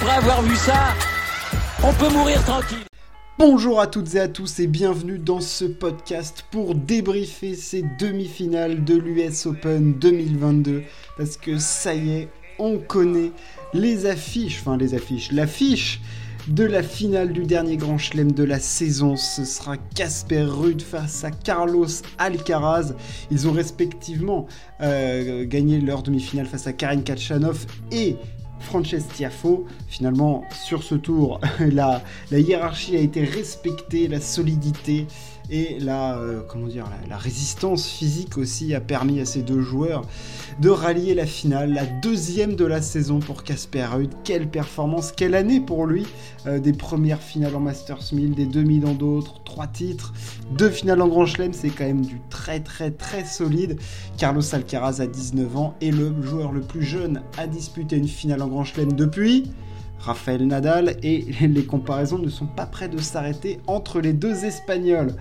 après avoir vu ça, on peut mourir tranquille. Bonjour à toutes et à tous et bienvenue dans ce podcast pour débriefer ces demi-finales de l'US Open 2022 parce que ça y est, on connaît les affiches, enfin les affiches, l'affiche de la finale du dernier Grand Chelem de la saison. Ce sera Casper Ruud face à Carlos Alcaraz. Ils ont respectivement euh, gagné leur demi-finale face à Karin Kachanov et Frances Tiafo. Finalement, sur ce tour, la, la hiérarchie a été respectée, la solidité et la, euh, comment dire, la, résistance physique aussi a permis à ces deux joueurs de rallier la finale, la deuxième de la saison pour Casper Ruud. Quelle performance, quelle année pour lui euh, Des premières finales en Masters 1000, des demi dans d'autres, trois titres, deux finales en Grand Chelem, c'est quand même du très très très solide. Carlos Alcaraz a 19 ans et le joueur le plus jeune à disputer une finale en Grand Chelem depuis Rafael Nadal et les comparaisons ne sont pas près de s'arrêter entre les deux Espagnols.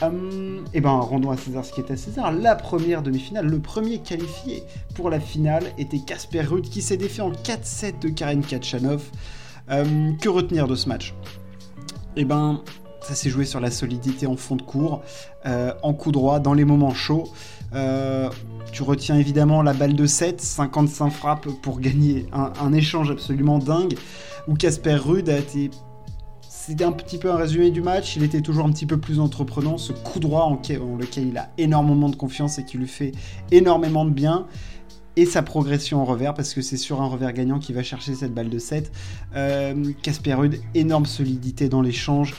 et hum, eh ben, rendons à César ce qui est à César. La première demi-finale, le premier qualifié pour la finale était Casper Ruud qui s'est défait en 4-7 de Karin Kachanov. Hum, que retenir de ce match? Eh ben, ça s'est joué sur la solidité en fond de cours, euh, en coup droit, dans les moments chauds. Euh, tu retiens évidemment la balle de 7, 55 frappes pour gagner un, échange absolument dingue, où Casper Ruud a été... C'était un petit peu un résumé du match, il était toujours un petit peu plus entreprenant, ce coup droit en, lequel il a énormément de confiance et qui lui fait énormément de bien et sa progression en revers, parce que c'est sur un revers gagnant qu'il va chercher cette balle de 7. Euh, Casper Ruud, énorme solidité dans l'échange.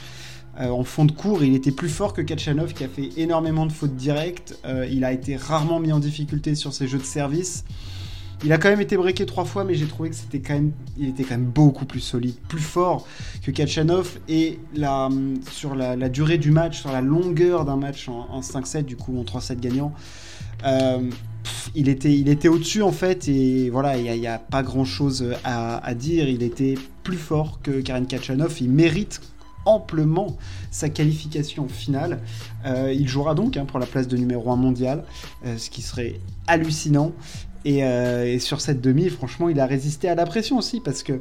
Euh, en fond de cours, il était plus fort que Kachanov qui a fait énormément de fautes directes. Euh, il a été rarement mis en difficulté sur ses jeux de service. Il a quand même été breaké trois fois, mais j'ai trouvé que c'était quand même, il était quand même beaucoup plus solide, plus fort que Kachanov. Et sur la, durée du match, sur la longueur d'un match en, 5-7, du coup en 3-7 gagnant, euh, il était, il était au-dessus en fait. Et voilà, il n'y a, pas grand-chose à, à, dire. Il était plus fort que Karen Kachanov. Il mérite amplement sa qualification finale. Euh, il jouera donc hein, pour la place de numéro 1 mondial, euh, ce qui serait hallucinant. Euh, et, sur cette demi, franchement, il a résisté à la pression aussi parce que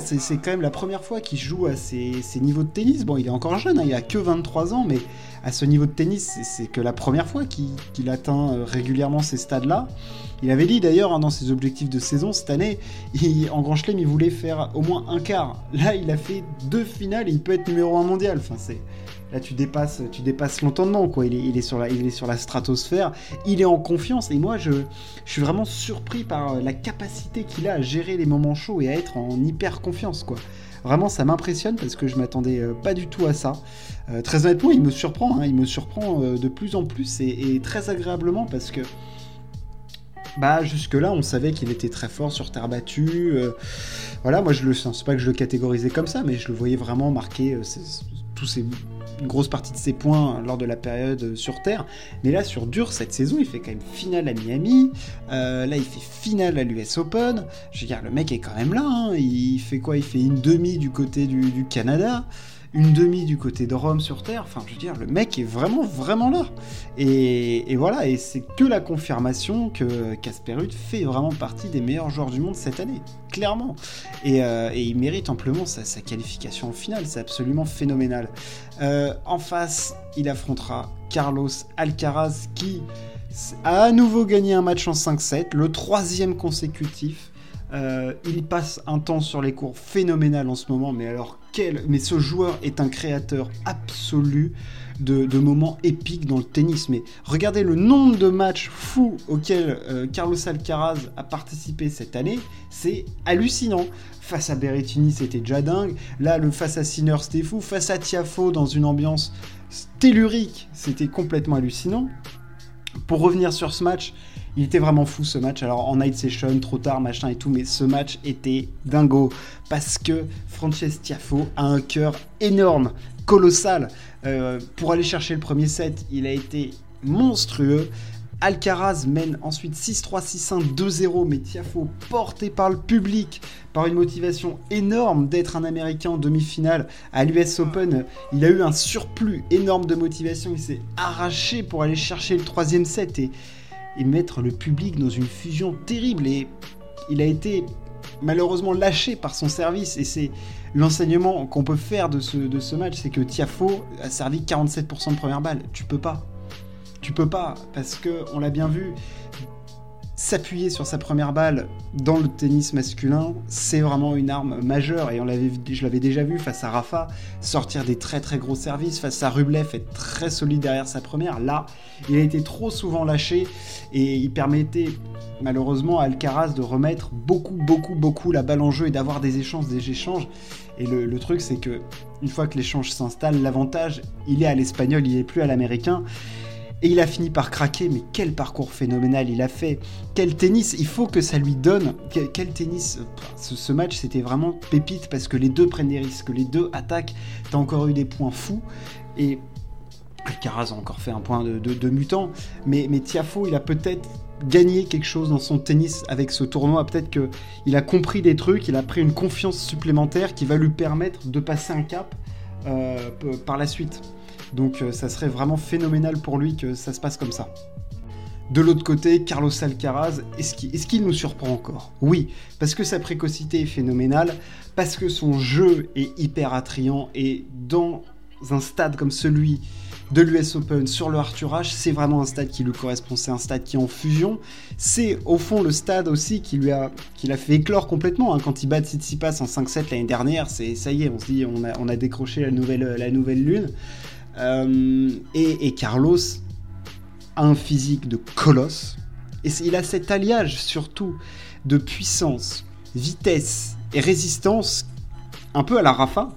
c'est quand même la première fois qu'il joue à ces, niveaux de tennis. Bon, il est encore jeune, hein, il a que 23 ans, mais à ce niveau de tennis, c'est que la première fois qu'il atteint régulièrement ces stades-là. Il avait dit d'ailleurs hein, dans ses objectifs de saison cette année, en Grand Chelem, il voulait faire au moins un quart. Là, il a fait deux finales et il peut être numéro un mondial. Enfin, c'est là tu dépasses, tu dépasses l'entendement quoi. Il est, sur la, stratosphère. Il est en confiance et moi je, suis vraiment surpris par la capacité qu'il a à gérer les moments chauds et à être en hyper confiance quoi. Vraiment, ça m'impressionne parce que je m'attendais euh, pas du tout à ça. Euh, très honnêtement, il me surprend, hein. il me surprend euh, de plus en plus et très agréablement parce que bah jusque-là, on savait qu'il était très fort sur terre battue. Euh, voilà, moi je le sens pas que je le catégorisais comme ça, mais je le voyais vraiment marquer euh, tous ces grosse partie de ses points lors de la période euh, sur Terre. Mais là, sur dur, cette saison, il fait quand même finale à Miami. là, il fait finale à l'US Open. Je veux dire, le mec est quand même là. Hein. Il fait quoi? Il fait une demi du côté du Canada une demi du côté de Rome sur Terre. Enfin, je veux dire, le mec est vraiment, vraiment là. Et, voilà, et c'est que la confirmation que Casper Ruud fait vraiment partie des meilleurs joueurs du monde cette année, clairement. Et, euh, il mérite amplement sa, qualification finale, c'est absolument phénoménal. Euh, en face, il affrontera Carlos Alcaraz qui a à nouveau gagné un match en 5-7, le troisième consécutif. Euh, il passe un temps sur les cours phénoménal en ce moment, mais alors quel... Mais ce joueur est un créateur absolu de, moments épiques dans le tennis. Mais regardez le nombre de matchs fous auxquels euh, Carlos Alcaraz a participé cette année, c'est hallucinant. Face à Berrettini, c'était déjà dingue. Là, le face à Sinner, c'était fou. Face à Tiafo, dans une ambiance tellurique, c'était complètement hallucinant. Pour revenir sur ce match, il était vraiment fou ce match. Alors en night session, trop tard, machin et tout, mais ce match était dingo parce que Frances Tiafo a un cœur énorme, colossal. Euh, pour aller chercher le premier set, il a été monstrueux. Alcaraz mène ensuite 6-3, 6-1, 2-0, mais Tiafo, porté par le public, par une motivation énorme d'être un Américain en demi-finale à l'US Open, il a eu un surplus énorme de motivation, il s'est arraché pour aller chercher le troisième set et, et mettre le public dans une fusion terrible. Et il a été malheureusement lâché par son service. Et c'est l'enseignement qu'on peut faire de ce, match, c'est que Tiafo a servi 47% de première balle. Tu peux pas. Tu peux pas, parce que on l'a bien vu, s'appuyer sur sa première balle dans le tennis masculin, c'est vraiment une arme majeure. Et on l'avait, je l'avais déjà vu face à Rafa, sortir des très très gros services, face à Rublev, être très solide derrière sa première. Là, il a été trop souvent lâché et il permettait malheureusement à Alcaraz de remettre beaucoup beaucoup beaucoup la balle en jeu et d'avoir des échanges, des échanges. Et le, le truc, c'est que une fois que l'échange s'installe, l'avantage, il est à l'espagnol, il est plus à l'américain. Et il a fini par craquer, mais quel parcours phénoménal il a fait. Quel tennis, il faut que ça lui donne. Quel, tennis. Ce, match, c'était vraiment pépite parce que les deux prennent des risques, les deux attaquent. T'as encore eu des points fous. Et Alcaraz a encore fait un point de, mutant. Mais, mais Tiafo, il a peut-être gagné quelque chose dans son tennis avec ce tournoi. Peut-être qu'il a compris des trucs, il a pris une confiance supplémentaire qui va lui permettre de passer un cap euh, par la suite. Donc euh, ça serait vraiment phénoménal pour lui que ça se passe comme ça. De l'autre côté, Carlos Alcaraz, est-ce qu'il nous surprend encore? Oui, parce que sa précocité est phénoménale, parce que son jeu est hyper attrayant et dans un stade comme celui de l'US Open sur le Arthur H, c'est vraiment un stade qui lui correspond, c'est un stade qui est en fusion. C'est au fond le stade aussi qui lui a, l'a fait éclore complètement. Hein. Quand il bat Tsitsipas en 5-7 l'année dernière, c'est ça y est, on se dit on a, décroché la nouvelle lune. Euh, et, Carlos a un physique de colosse. Et il a cet alliage surtout de puissance, vitesse et résistance, un peu à la Rafa,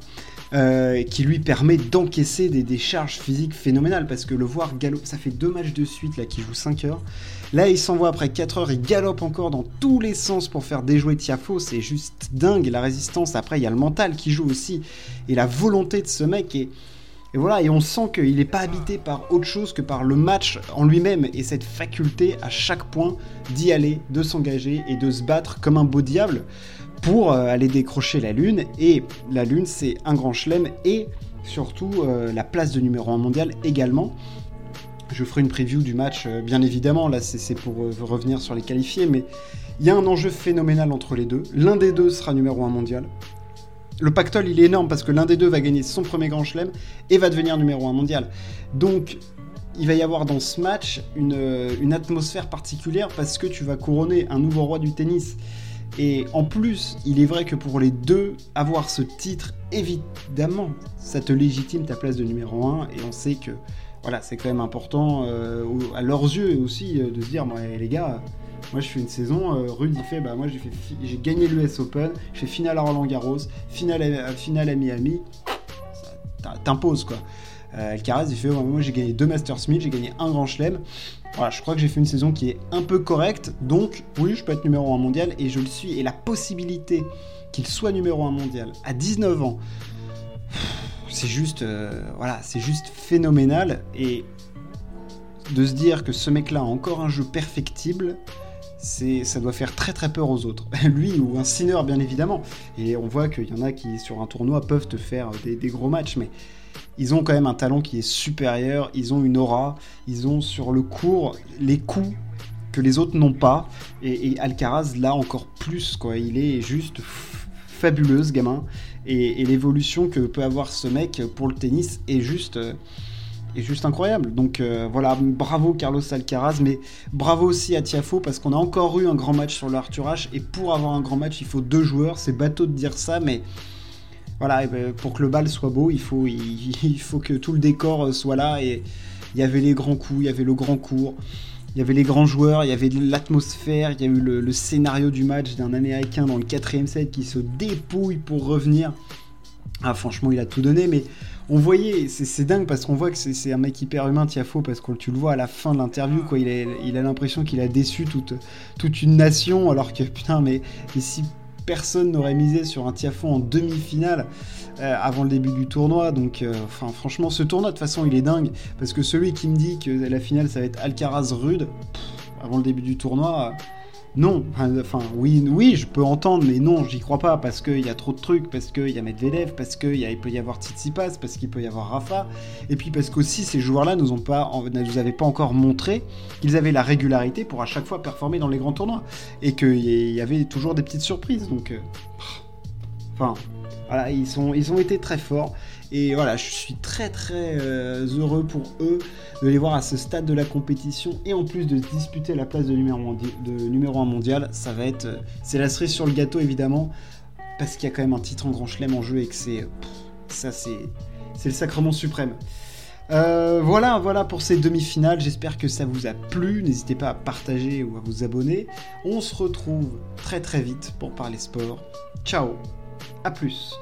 euh, qui lui permet d'encaisser des, charges physiques phénoménales. Parce que le voir galoper, ça fait deux matchs de suite là qui joue 5 heures. Là, il s'envoie après 4 heures, il galope encore dans tous les sens pour faire déjouer Tiafo. C'est juste dingue. La résistance, après, il y a le mental qui joue aussi. Et la volonté de ce mec est et voilà, et on sent qu'il n'est pas habité par autre chose que par le match en lui-même et cette faculté à chaque point d'y aller, de s'engager et de se battre comme un beau diable pour euh, aller décrocher la Lune. Et la Lune, c'est un grand chelem et surtout euh, la place de numéro 1 mondial également. Je ferai une preview du match, euh, bien évidemment, là c'est pour revenir sur les qualifiés, mais il y a un enjeu phénoménal entre les deux. L'un des deux sera numéro 1 mondial, le pactole, il est énorme parce que l'un des deux va gagner son premier grand chelem et va devenir numéro 1 mondial. Donc, il va y avoir dans ce match une, atmosphère particulière parce que tu vas couronner un nouveau roi du tennis. Et en plus, il est vrai que pour les deux, avoir ce titre, évidemment, ça te légitime ta place de numéro 1 et on sait que voilà, c'est quand même important euh, à leurs yeux aussi euh, de se dire, moi, les gars, moi, je fais une saison, euh, Rudy fait, bah, moi, j'ai, gagné l'US Open, je fais finale à Roland Garros, finale à, Miami, ça t'impose, quoi. Euh, il fait, moi, j'ai gagné deux Masters j'ai gagné un Grand Chelem. Voilà, je crois que j'ai fait une saison qui est un peu correcte, donc oui, je peux être numéro 1 mondial, et je le suis. Et la possibilité qu'il soit numéro 1 mondial à 19 ans, c'est juste, euh, voilà, c'est juste phénoménal. Et de se dire que ce mec-là a encore un jeu perfectible, ça doit faire très très peur aux autres. Lui ou un Sinner, bien évidemment. Et on voit qu'il y en a qui, sur un tournoi, peuvent te faire des, gros matchs, mais ils ont quand même un talent qui est supérieur, ils ont une aura, ils ont sur le cours les coups que les autres n'ont pas. Et, Alcaraz, là encore plus, quoi. Il est juste fabuleuse, gamin. Et, et l'évolution que peut avoir ce mec pour le tennis est juste. Est juste incroyable. Donc euh, voilà, bravo Carlos Alcaraz, mais bravo aussi à Tiafo parce qu'on a encore eu un grand match sur le H. Et pour avoir un grand match, il faut deux joueurs. C'est bateau de dire ça, mais voilà, ben, pour que le bal soit beau, il faut, il, faut que tout le décor euh, soit là. Et il y avait les grands coups, il y avait le grand cours. Il y avait les grands joueurs, il y avait l'atmosphère, il y a eu le, le scénario du match d'un Américain dans le quatrième set qui se dépouille pour revenir. Ah franchement, il a tout donné, mais on voyait, c'est dingue parce qu'on voit que c'est un mec hyper humain, Tiafo, parce que tu le vois à la fin de l'interview, quoi, il a, l'impression qu'il a déçu toute, une nation, alors que putain, mais ici personne n'aurait misé sur un Tiafo en demi-finale euh, avant le début du tournoi. Donc, euh, enfin, franchement, ce tournoi, de toute façon, il est dingue. Parce que celui qui me dit que la finale, ça va être Alcaraz rude, avant le début du tournoi, non, enfin oui, oui, je peux entendre, mais non, j'y crois pas parce qu'il y a trop de trucs, parce qu'il y a Medvedev, parce qu'il peut y avoir Tsitsipas, parce qu'il peut y avoir Rafa, et puis parce qu'aussi ces joueurs-là nous nous avaient pas encore montré qu'ils avaient la régularité pour à chaque fois performer dans les grands tournois, et qu'il y avait toujours des petites surprises, donc, euh, enfin, voilà, ils ils ont été très forts. Et voilà, je suis très très euh, heureux pour eux de les voir à ce stade de la compétition et en plus de disputer la place de numéro, de numéro 1 mondial. Ça va être. Euh, c'est la cerise sur le gâteau évidemment, parce qu'il y a quand même un titre en grand chelem en jeu et que c'est. Ça, c'est. C'est le sacrement suprême. Euh, voilà, voilà pour ces demi-finales. J'espère que ça vous a plu. N'hésitez pas à partager ou à vous abonner. On se retrouve très très vite pour parler sport. Ciao, à plus.